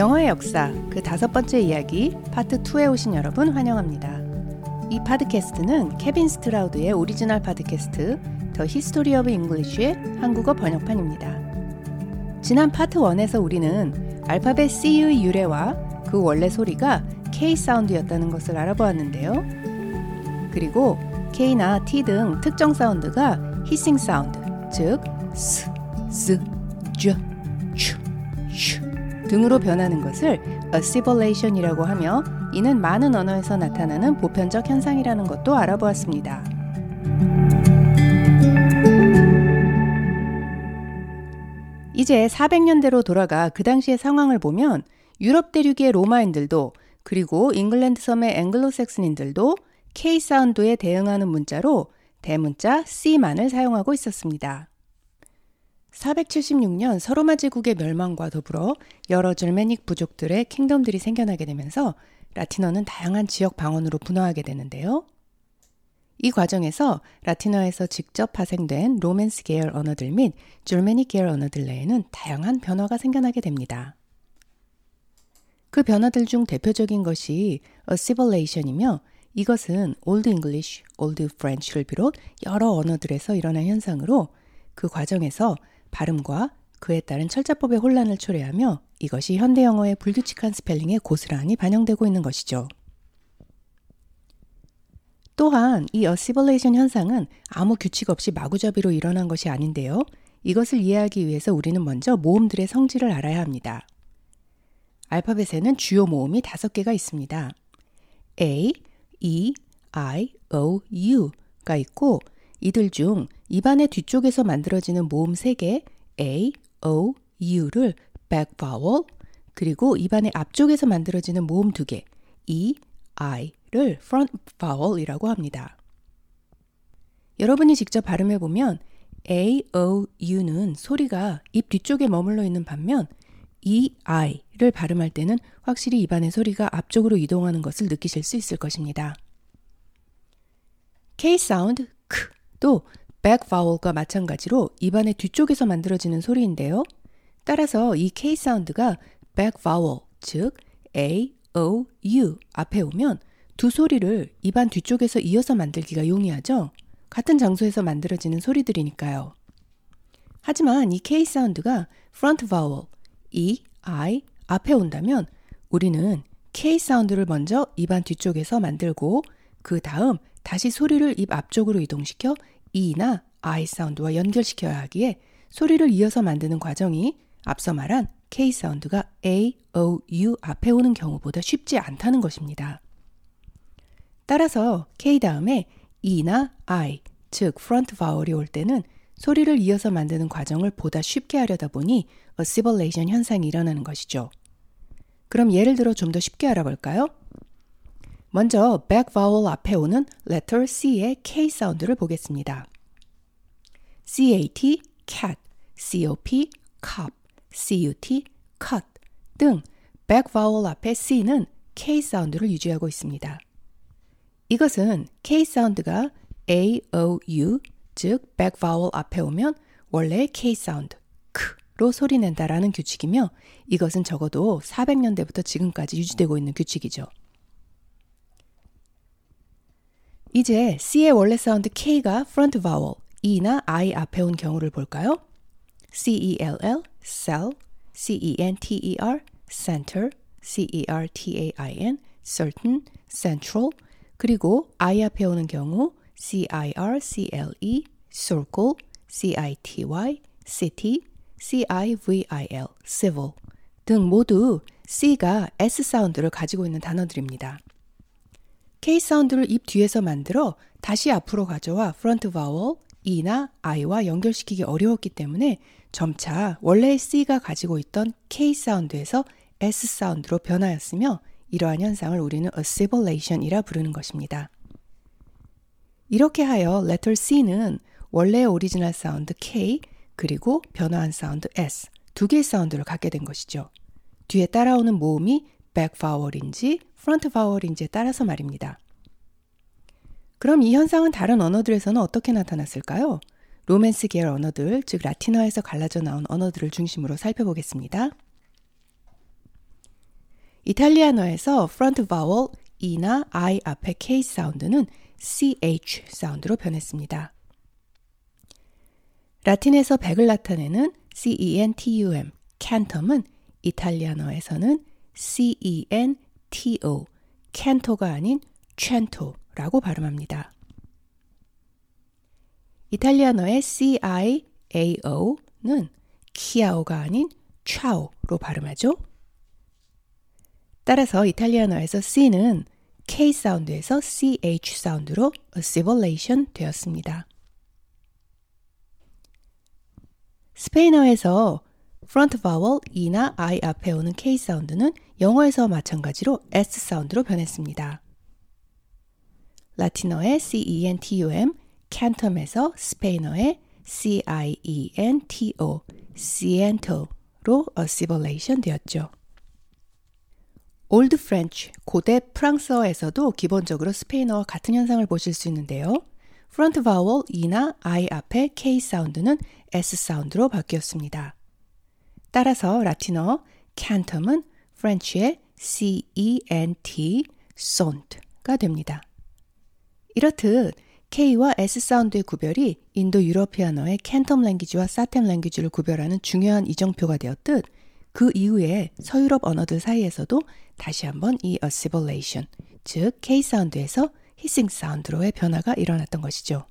영어의 역사 그 다섯 번째 이야기 파트 2에 오신 여러분 환영합니다. 이 팟캐스트는 케빈 스트라우드의 오리지널 팟캐스트 The History of English의 한국어 번역판입니다. 지난 파트 1에서 우리는 알파벳 C의 유래와 그 원래 소리가 K 사운드였다는 것을 알아보았는데요. 그리고 K나 T 등 특정 사운드가 hissing sound, 즉 쥐, 슈, 슈 등으로 변하는 것을 assimilation이라고 하며 이는 많은 언어에서 나타나는 보편적 현상이라는 것도 알아보았습니다. 이제 400년대로 돌아가 그 당시의 상황을 보면 유럽 대륙의 로마인들도 그리고 잉글랜드 섬의 앵글로색슨인들도 K 사운드에 대응하는 문자로 대문자 C만을 사용하고 있었습니다. 476년 서로마 제국의 멸망과 더불어 여러 줄메닉 부족들의 킹덤들이 생겨나게 되면서 라틴어는 다양한 지역 방언으로 분화하게 되는데요. 이 과정에서 라틴어에서 직접 파생된 로맨스 계열 언어들 및 줄메닉 계열 언어들 내에는 다양한 변화가 생겨나게 됩니다. 그 변화들 중 대표적인 것이 assimilation이며 이것은 Old English, Old French를 비롯 여러 언어들에서 일어난 현상으로 그 과정에서 발음과 그에 따른 철자법의 혼란을 초래하며 이것이 현대 영어의 불규칙한 스펠링에 고스란히 반영되고 있는 것이죠. 또한 이 어시벌레이션 현상은 아무 규칙 없이 마구잡이로 일어난 것이 아닌데요. 이것을 이해하기 위해서 우리는 먼저 모음들의 성질을 알아야 합니다. 알파벳에는 주요 모음이 다섯 개가 있습니다. A, E, I, O, U가 있고 이들 중 입안의 뒤쪽에서 만들어지는 모음 3개 A, O, U를 back vowel 그리고 입안의 앞쪽에서 만들어지는 모음 2개 E, I를 front vowel이라고 합니다. 여러분이 직접 발음해 보면 A, O, U는 소리가 입 뒤쪽에 머물러 있는 반면 E, I를 발음할 때는 확실히 입안의 소리가 앞쪽으로 이동하는 것을 느끼실 수 있을 것입니다. K 사운드 크또 back vowel과 마찬가지로 입안의 뒤쪽에서 만들어지는 소리인데요. 따라서 이 K 사운드가 back vowel, 즉 A, O, U 앞에 오면 두 소리를 입안 뒤쪽에서 이어서 만들기가 용이하죠. 같은 장소에서 만들어지는 소리들이니까요. 하지만 이 K 사운드가 front vowel, E, I 앞에 온다면 우리는 K 사운드를 먼저 입안 뒤쪽에서 만들고 그 다음 다시 소리를 입 앞쪽으로 이동시켜 E나 I 사운드와 연결시켜야 하기에 소리를 이어서 만드는 과정이 앞서 말한 K 사운드가 A, O, U 앞에 오는 경우보다 쉽지 않다는 것입니다. 따라서 K 다음에 E나 I, 즉 front vowel이 올 때는 소리를 이어서 만드는 과정을 보다 쉽게 하려다 보니 assimilation 현상이 일어나는 것이죠. 그럼 예를 들어 좀 더 쉽게 알아볼까요? 먼저 back vowel 앞에 오는 letter C의 K 사운드를 보겠습니다. CAT, cat, COP, cop, CUT, cut 등 back vowel 앞에 C는 K 사운드를 유지하고 있습니다. 이것은 K 사운드가 A, O, U, 즉 back vowel 앞에 오면 원래 K 사운드, ㅋ로 소리낸다라는 규칙이며 이것은 적어도 400년대부터 지금까지 유지되고 있는 규칙이죠. 이제 C의 원래 사운드 K가 front vowel, E나 I 앞에 온 경우를 볼까요? C-E-L-L, cell, C-E-N-T-E-R, center, C-E-R-T-A-I-N, certain, central, 그리고 I 앞에 오는 경우 C-I-R-C-L-E, circle, C-I-T-Y, city, C-I-V-I-L, civil 등 모두 C가 S 사운드를 가지고 있는 단어들입니다. K 사운드를 입 뒤에서 만들어 다시 앞으로 가져와 프런트 바월 E나 I와 연결시키기 어려웠기 때문에 점차 원래의 C가 가지고 있던 K 사운드에서 S 사운드로 변하였으며 이러한 현상을 우리는 assimilation이라 부르는 것입니다. 이렇게 하여 letter C는 원래의 오리지널 사운드 K 그리고 변화한 사운드 S 두 개의 사운드를 갖게 된 것이죠. 뒤에 따라오는 모음이 back vowel인지 front vowel인지에 따라서 말입니다. 그럼 이 현상은 다른 언어들에서는 어떻게 나타났을까요? 로맨스 계열 언어들, 즉 라틴어에서 갈라져 나온 언어들을 중심으로 살펴보겠습니다. 이탈리아어에서 front vowel e나 i 앞에 k 사운드는 ch 사운드로 변했습니다. 라틴에서 백을 나타내는 centum, 캔텀은 이탈리아어에서는 cento, 캔토가 아닌 챈토라고 발음합니다. 이탈리아어의 ciao는 키아오가 아닌 차오로 발음하죠. 따라서 이탈리아어에서 C는 K 사운드에서 CH 사운드로 assimilation 되었습니다. 스페인어에서 front vowel E나 I 앞에 오는 K 사운드는 영어에서 마찬가지로 S 사운드로 변했습니다. 라틴어의 CENTUM, centum에서 스페인어의 CIENTO, ciento로 assimilation 되었죠. Old French, 고대 프랑스어에서도 기본적으로 스페인어와 같은 현상을 보실 수 있는데요. front vowel E나 I 앞에 K 사운드는 S 사운드로 바뀌었습니다. 따라서 라틴어 centum은 French의 C-E-N-T, cent가 됩니다. 이렇듯 K와 S 사운드의 구별이 인도 유러피아어의 centum language와 satem language를 구별하는 중요한 이정표가 되었듯 그 이후에 서유럽 언어들 사이에서도 다시 한번 이 assimilation, 즉 K 사운드에서 hissing sound로의 변화가 일어났던 것이죠.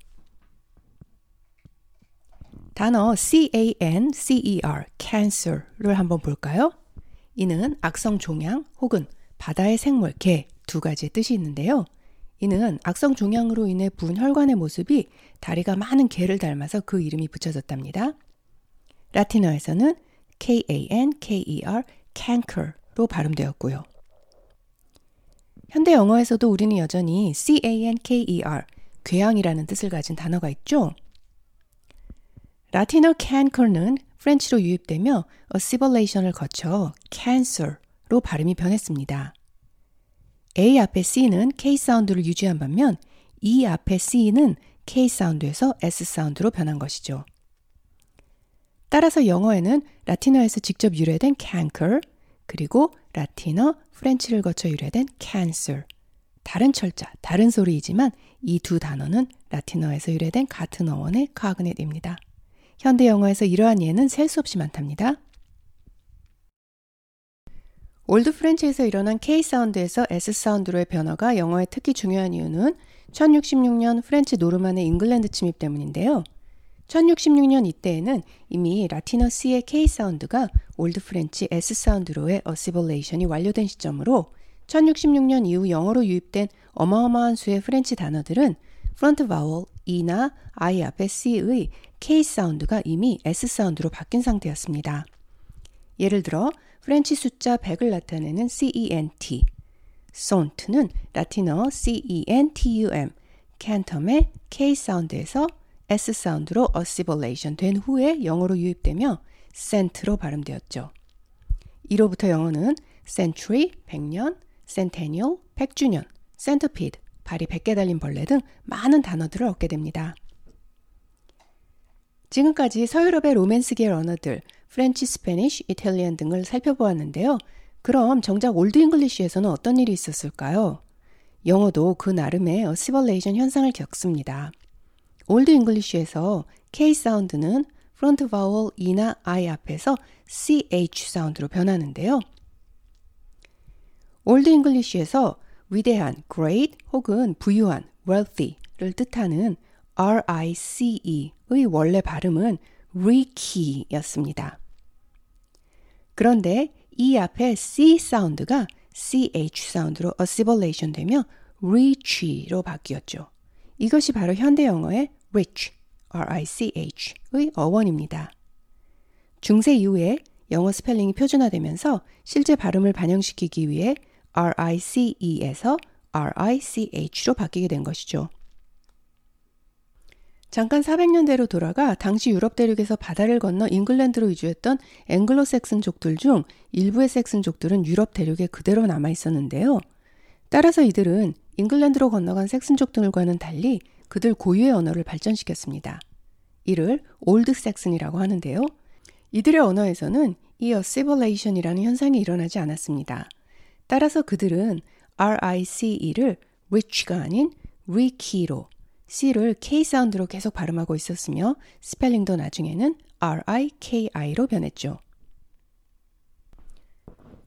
단어 C-A-N-C-E-R, cancer를 한번 볼까요? 이는 악성 종양 혹은 바다의 생물, 개 두 가지의 뜻이 있는데요. 이는 악성 종양으로 인해 부은 혈관의 모습이 다리가 많은 개를 닮아서 그 이름이 붙여졌답니다. 라틴어에서는 K-A-N-K-E-R, canker로 발음되었고요. 현대 영어에서도 우리는 여전히 C-A-N-K-E-R, 궤양이라는 뜻을 가진 단어가 있죠. 라틴어 canker는 French로 유입되며 assimilation을 거쳐 cancer로 발음이 변했습니다. A 앞에 C는 K 사운드를 유지한 반면 E 앞에 C는 K 사운드에서 S 사운드로 변한 것이죠. 따라서 영어에는 라틴어에서 직접 유래된 canker, 그리고 라틴어, French를 거쳐 유래된 cancer. 다른 철자, 다른 소리이지만 이 두 단어는 라틴어에서 유래된 같은 어원의 cognate입니다. 현대 영어에서 이러한 예는 셀 수 없이 많답니다. Old French에서 일어난 K 사운드에서 S 사운드로의 변화가 영어에 특히 중요한 이유는 1066년 French 노르만의 잉글랜드 침입 때문인데요. 1066년 이때에는 이미 라틴어 C의 K 사운드가 Old French S 사운드로의 assimilation이 완료된 시점으로 1066년 이후 영어로 유입된 어마어마한 수의 French 단어들은 front vowel E나 I 앞에 C의 K 사운드가 이미 S 사운드로 바뀐 상태였습니다. 예를 들어 French 숫자 100을 나타내는 CENT, cent는 라틴어 CENTUM, centum의 K 사운드에서 S 사운드로 assimilation 된 후에 영어로 유입되며 cent로 발음되었죠. 이로부터 영어는 century, 100년, centennial, 100주년, centipede, 발이 100개 달린 벌레 등 많은 단어들을 얻게 됩니다. 지금까지 서유럽의 로맨스 계열 언어들, French, Spanish, Italian 등을 살펴보았는데요. 그럼 정작 Old English에서는 어떤 일이 있었을까요? 영어도 그 나름의 assimilation 현상을 겪습니다. Old English에서 K 사운드는 front vowel E나 I 앞에서 CH 사운드로 변하는데요. Old English에서 위대한, great 혹은 부유한, wealthy를 뜻하는 RICE의 원래 발음은 rickey였습니다. 그런데 E 앞에 C 사운드가 CH 사운드로 assimilation 되며 rich로 바뀌었죠. 이것이 바로 현대 영어의 rich, R-I-C-H의 어원입니다. 중세 이후에 영어 스펠링이 표준화되면서 실제 발음을 반영시키기 위해 R-I-C-E에서 R-I-C-H로 바뀌게 된 것이죠. 잠깐 400년대로 돌아가 당시 유럽 대륙에서 바다를 건너 잉글랜드로 이주했던 앵글로 섹슨족들 중 일부의 섹슨족들은 유럽 대륙에 그대로 남아 있었는데요. 따라서 이들은 잉글랜드로 건너간 섹슨족들과는 달리 그들 고유의 언어를 발전시켰습니다. 이를 Old Saxon이라고 하는데요. 이들의 언어에서는 이 assimilation이라는 현상이 일어나지 않았습니다. 따라서 그들은 RICE를 rich가 아닌 rickey로 C를 K 사운드로 계속 발음하고 있었으며 스펠링도 나중에는 RIKI로 변했죠.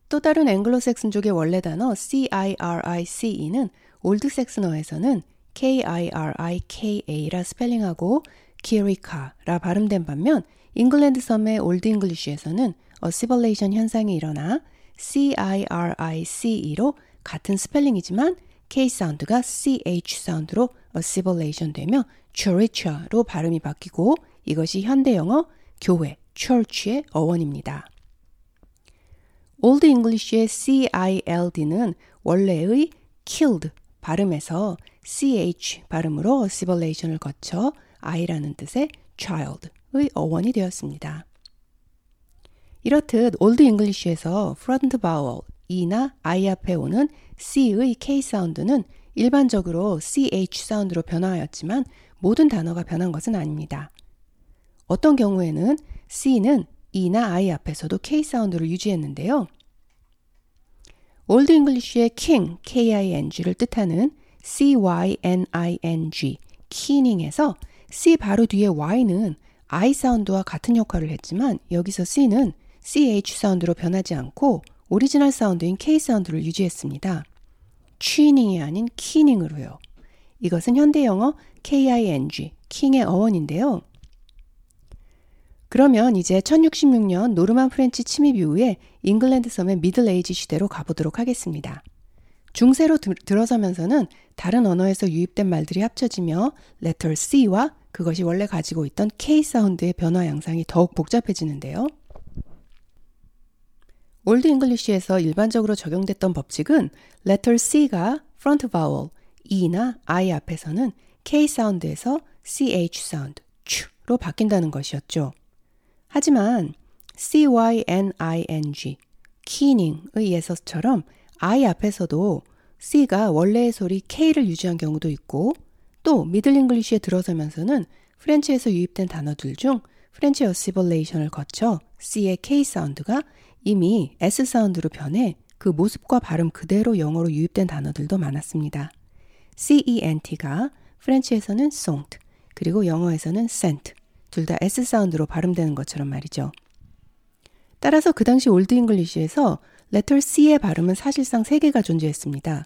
또 다른 앵글로색슨족의 원래 단어 CIRICE는 Old Saxon어에서는 KIRIKA라 스펠링하고 kirika라 발음된 반면 잉글랜드 섬의 Old English에서는 assimilation 현상이 일어나 CIRICE로 같은 스펠링이지만 K 사운드가 CH 사운드로 assimilation 되며 church로 발음이 바뀌고 이것이 현대 영어 교회 church의 어원입니다. Old English의 CILD는 원래의 killed 발음에서 CH 발음으로 assimilation을 거쳐 아이라는 뜻의 child의 어원이 되었습니다. 이렇듯 Old English에서 front vowel E나 I 앞에 오는 C의 K 사운드는 일반적으로 CH 사운드로 변화하였지만 모든 단어가 변한 것은 아닙니다. 어떤 경우에는 C는 E나 I 앞에서도 K 사운드를 유지했는데요. Old English의 king, K-I-N-G를 뜻하는 C-Y-N-I-N-G, cyning에서 C 바로 뒤에 Y는 I 사운드와 같은 역할을 했지만 여기서 C는 CH 사운드로 변하지 않고 오리지널 사운드인 K 사운드를 유지했습니다. 취닝이 아닌 키닝으로요. 이것은 현대 영어 KING, king의 어원인데요. 그러면 이제 1066년 Norman French 침입 이후에 잉글랜드 섬의 Middle Age 시대로 가보도록 하겠습니다. 중세로 들, 들어서면서는 다른 언어에서 유입된 말들이 합쳐지며 letter C와 그것이 원래 가지고 있던 K sound의 변화 양상이 더욱 복잡해지는데요. Old English에서 일반적으로 적용됐던 법칙은 letter C가 front vowel E나 I 앞에서는 K sound에서 CH sound, 추로 바뀐다는 것이었죠. 하지만 cyning, keening의 예서처럼 I 앞에서도 C가 원래의 소리 K를 유지한 경우도 있고 또 Middle English에 들어서면서는 French에서 유입된 단어들 중 French assibilation을 거쳐 C의 K sound가 이미 S sound로 변해 그 모습과 발음 그대로 영어로 유입된 단어들도 많았습니다. CENT가 French에서는 cent, 그리고 영어에서는 cent, 둘 다 S sound로 발음되는 것처럼 말이죠. 따라서 그 당시 올드 잉글리쉬에서 레터 C의 발음은 사실상 세 개가 존재했습니다.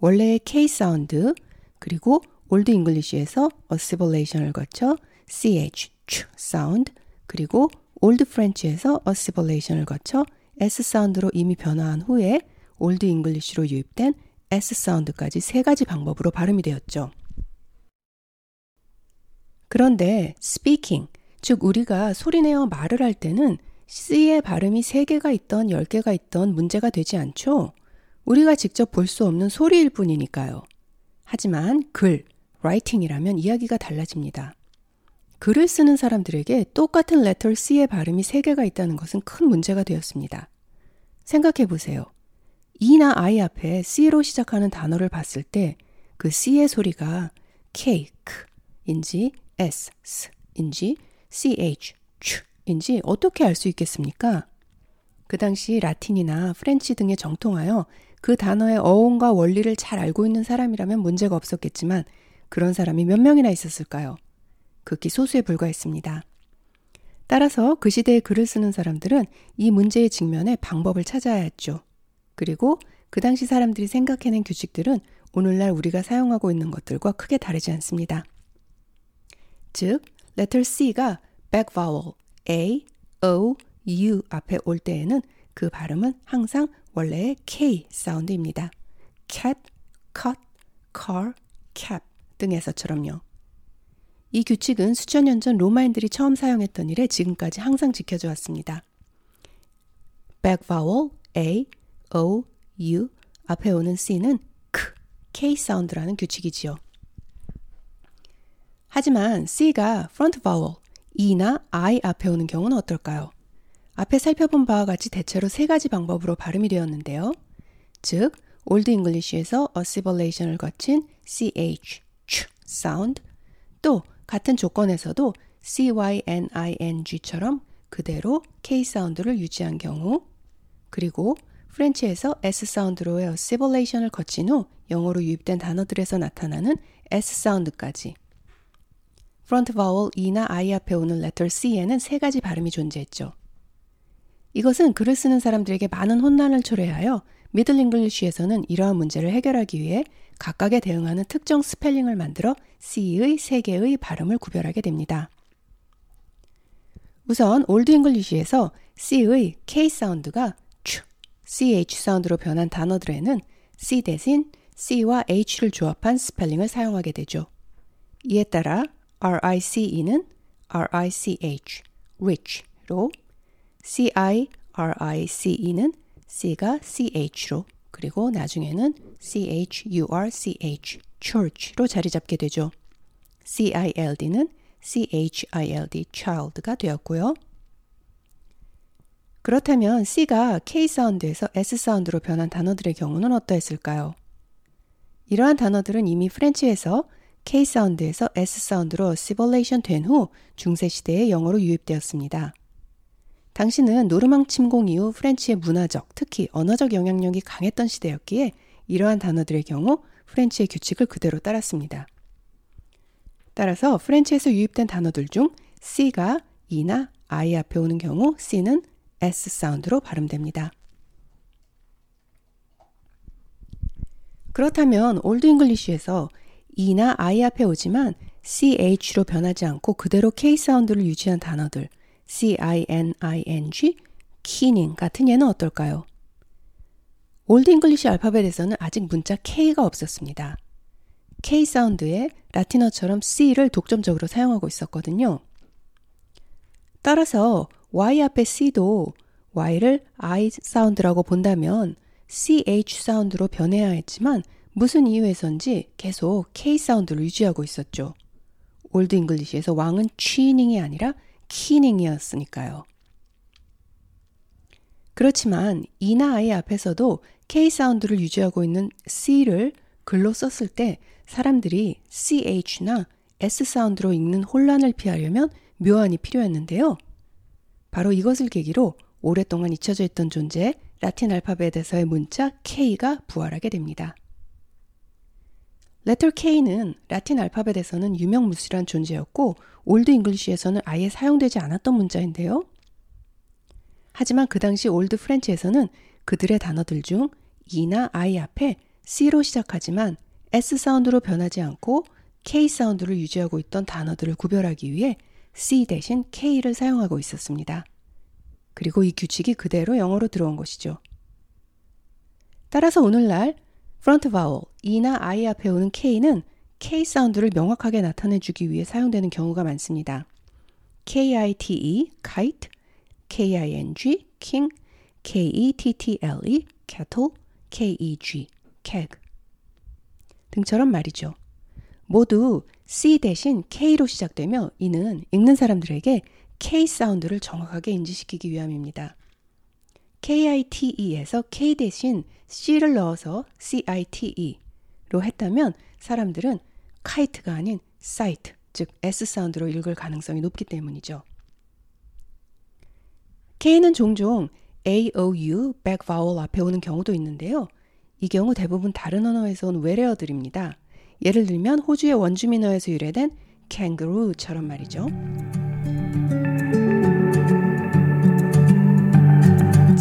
원래의 K sound, 그리고 Old English에서 assibilation을 거쳐 CH, ch sound, 그리고 Old French에서 assibilation을 거쳐 S sound로 이미 변화한 후에 올드 잉글리쉬로 유입된 S 사운드까지 세 가지 방법으로 발음이 되었죠. 그런데 speaking, 즉 우리가 소리내어 말을 할 때는 C의 발음이 3개가 있던 10개가 있던 문제가 되지 않죠. 우리가 직접 볼 수 없는 소리일 뿐이니까요. 하지만 글, writing이라면 이야기가 달라집니다. 글을 쓰는 사람들에게 똑같은 letter C의 발음이 3개가 있다는 것은 큰 문제가 되었습니다. 생각해 보세요. E나 I 앞에 C로 시작하는 단어를 봤을 때 그 C의 소리가 cake인지 s인지 ch, 인지 어떻게 알 수 있겠습니까? 그 당시 라틴이나 French 등에 정통하여 그 단어의 어원과 원리를 잘 알고 있는 사람이라면 문제가 없었겠지만 그런 사람이 몇 명이나 있었을까요? 극히 소수에 불과했습니다. 따라서 그 시대에 글을 쓰는 사람들은 이 문제에 직면해 방법을 찾아야 했죠. 그리고 그 당시 사람들이 생각해낸 규칙들은 오늘날 우리가 사용하고 있는 것들과 크게 다르지 않습니다. 즉, letter C가 back vowel A, O, U 앞에 올 때에는 그 발음은 항상 원래의 K 사운드입니다. cat, cut, car, cap 등에서처럼요. 이 규칙은 수천 년 전 로마인들이 처음 사용했던 일에 지금까지 항상 지켜져 왔습니다. back vowel A, O, U 앞에 오는 C는 K, K 사운드라는 규칙이지요. 하지만 C가 front vowel E나 I 앞에 오는 경우는 어떨까요? 앞에 살펴본 바와 같이 대체로 세 가지 방법으로 발음이 되었는데요. 즉, Old English에서 assibilation을 거친 ch, ch sound, 또 같은 조건에서도 cyning처럼 그대로 k sound를 유지한 경우, 그리고 프렌치에서 S 사운드로의 어시벌레이션을 거친 후 영어로 유입된 단어들에서 나타나는 S sound까지. front vowel E나 I 앞에 오는 letter C에는 세 가지 발음이 존재했죠. 이것은 글을 쓰는 사람들에게 많은 혼란을 초래하여 Middle English에서는 이러한 문제를 해결하기 위해 각각에 대응하는 특정 스펠링을 만들어 C의 세 개의 발음을 구별하게 됩니다. 우선 Old English에서 C의 K sound가 추, CH sound로 변한 단어들에는 C 대신 C와 H를 조합한 스펠링을 사용하게 되죠. 이에 따라 RICE는 RICH, rich로, CIRICE는 C가 CH로, 그리고 나중에는 CHURCH, church로 자리 잡게 되죠. CILD는 CHILD, child가 되었고요. 그렇다면 C가 K sound에서 S sound로 변한 단어들의 경우는 어떠했을까요? 이러한 단어들은 이미 프렌치에서 K 사운드에서 S 사운드로 시벌레이션 된 후 중세 시대에 영어로 유입되었습니다. 당시는 노르망 침공 이후 French의 문화적, 특히 언어적 영향력이 강했던 시대였기에 이러한 단어들의 경우 French의 규칙을 그대로 따랐습니다. 따라서 French에서 유입된 단어들 중 C가 E나 I 앞에 오는 경우 C는 S sound로 발음됩니다. 그렇다면 Old English에서 E나 I 앞에 오지만 CH로 변하지 않고 그대로 K sound를 유지한 단어들 C-Y-N-I-N-G, 키닝 같은 예는 어떨까요? Old English 알파벳에서는 아직 문자 K가 없었습니다. K sound에 라틴어처럼 C를 독점적으로 사용하고 있었거든요. 따라서 Y 앞에 C도 Y를 I sound라고 본다면 CH sound로 변해야 했지만 무슨 이유에선지 계속 K sound를 유지하고 있었죠. Old English에서 왕은 취닝이 아니라 키닝이었으니까요. 그렇지만 E나 I 앞에서도 K sound를 유지하고 있는 C를 글로 썼을 때 사람들이 CH나 S sound로 읽는 혼란을 피하려면 묘안이 필요했는데요. 바로 이것을 계기로 오랫동안 잊혀져 있던 존재 라틴 알파벳에서의 문자 K가 부활하게 됩니다. letter K는 라틴 알파벳에서는 유명무실한 존재였고 Old English에서는 아예 사용되지 않았던 문자인데요. 하지만 그 당시 Old French에서는 그들의 단어들 중 E나 I 앞에 C로 시작하지만 S 사운드로 변하지 않고 K 사운드를 유지하고 있던 단어들을 구별하기 위해 C 대신 K를 사용하고 있었습니다. 그리고 이 규칙이 그대로 영어로 들어온 것이죠. 따라서 오늘날 프런트 바울 E나 I 앞에 오는 K는 K 사운드를 명확하게 나타내주기 위해 사용되는 경우가 많습니다. K-I-T-E, kite, K-I-N-G, king, K-E-T-T-L-E, kettle, K-E-G, keg 등처럼 말이죠. 모두 C 대신 K로 시작되며 이는 읽는 사람들에게 K 사운드를 정확하게 인지시키기 위함입니다. KITE에서 K 대신 C를 넣어서 CITE로 했다면 사람들은 카이트가 아닌 사이트, 즉 S 사운드로 읽을 가능성이 높기 때문이죠. K는 종종 AOU, back vowel 앞에 오는 경우도 있는데요. 이 경우 대부분 다른 언어에서 온 외래어들입니다. 예를 들면 호주의 원주민어에서 유래된 kangaroo처럼 말이죠.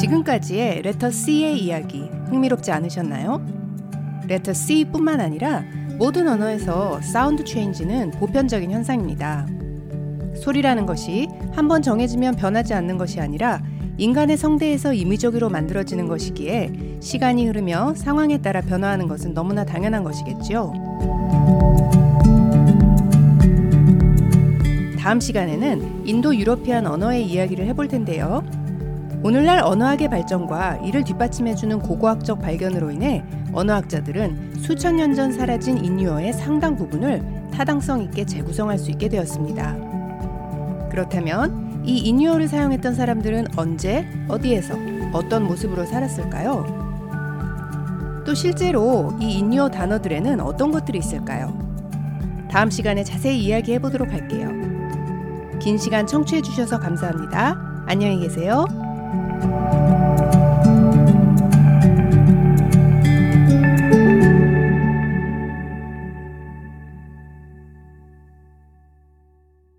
지금까지의 letter C의 이야기 흥미롭지 않으셨나요? letter C뿐만 아니라 모든 언어에서 sound change는 보편적인 현상입니다. 소리라는 것이 한번 정해지면 변하지 않는 것이 아니라 인간의 성대에서 임의적으로 만들어지는 것이기에 시간이 흐르며 상황에 따라 변화하는 것은 너무나 당연한 것이겠죠. 다음 시간에는 인도 유러피안 언어의 이야기를 해볼 텐데요. 오늘날 언어학의 발전과 이를 뒷받침해주는 고고학적 발견으로 인해 언어학자들은 수천 년 전 사라진 인유어의 상당 부분을 타당성 있게 재구성할 수 있게 되었습니다. 그렇다면 이 인유어를 사용했던 사람들은 언제, 어디에서, 어떤 모습으로 살았을까요? 또 실제로 이 인유어 단어들에는 어떤 것들이 있을까요? 다음 시간에 자세히 이야기해 보도록 할게요. 긴 시간 청취해 주셔서 감사합니다. 안녕히 계세요.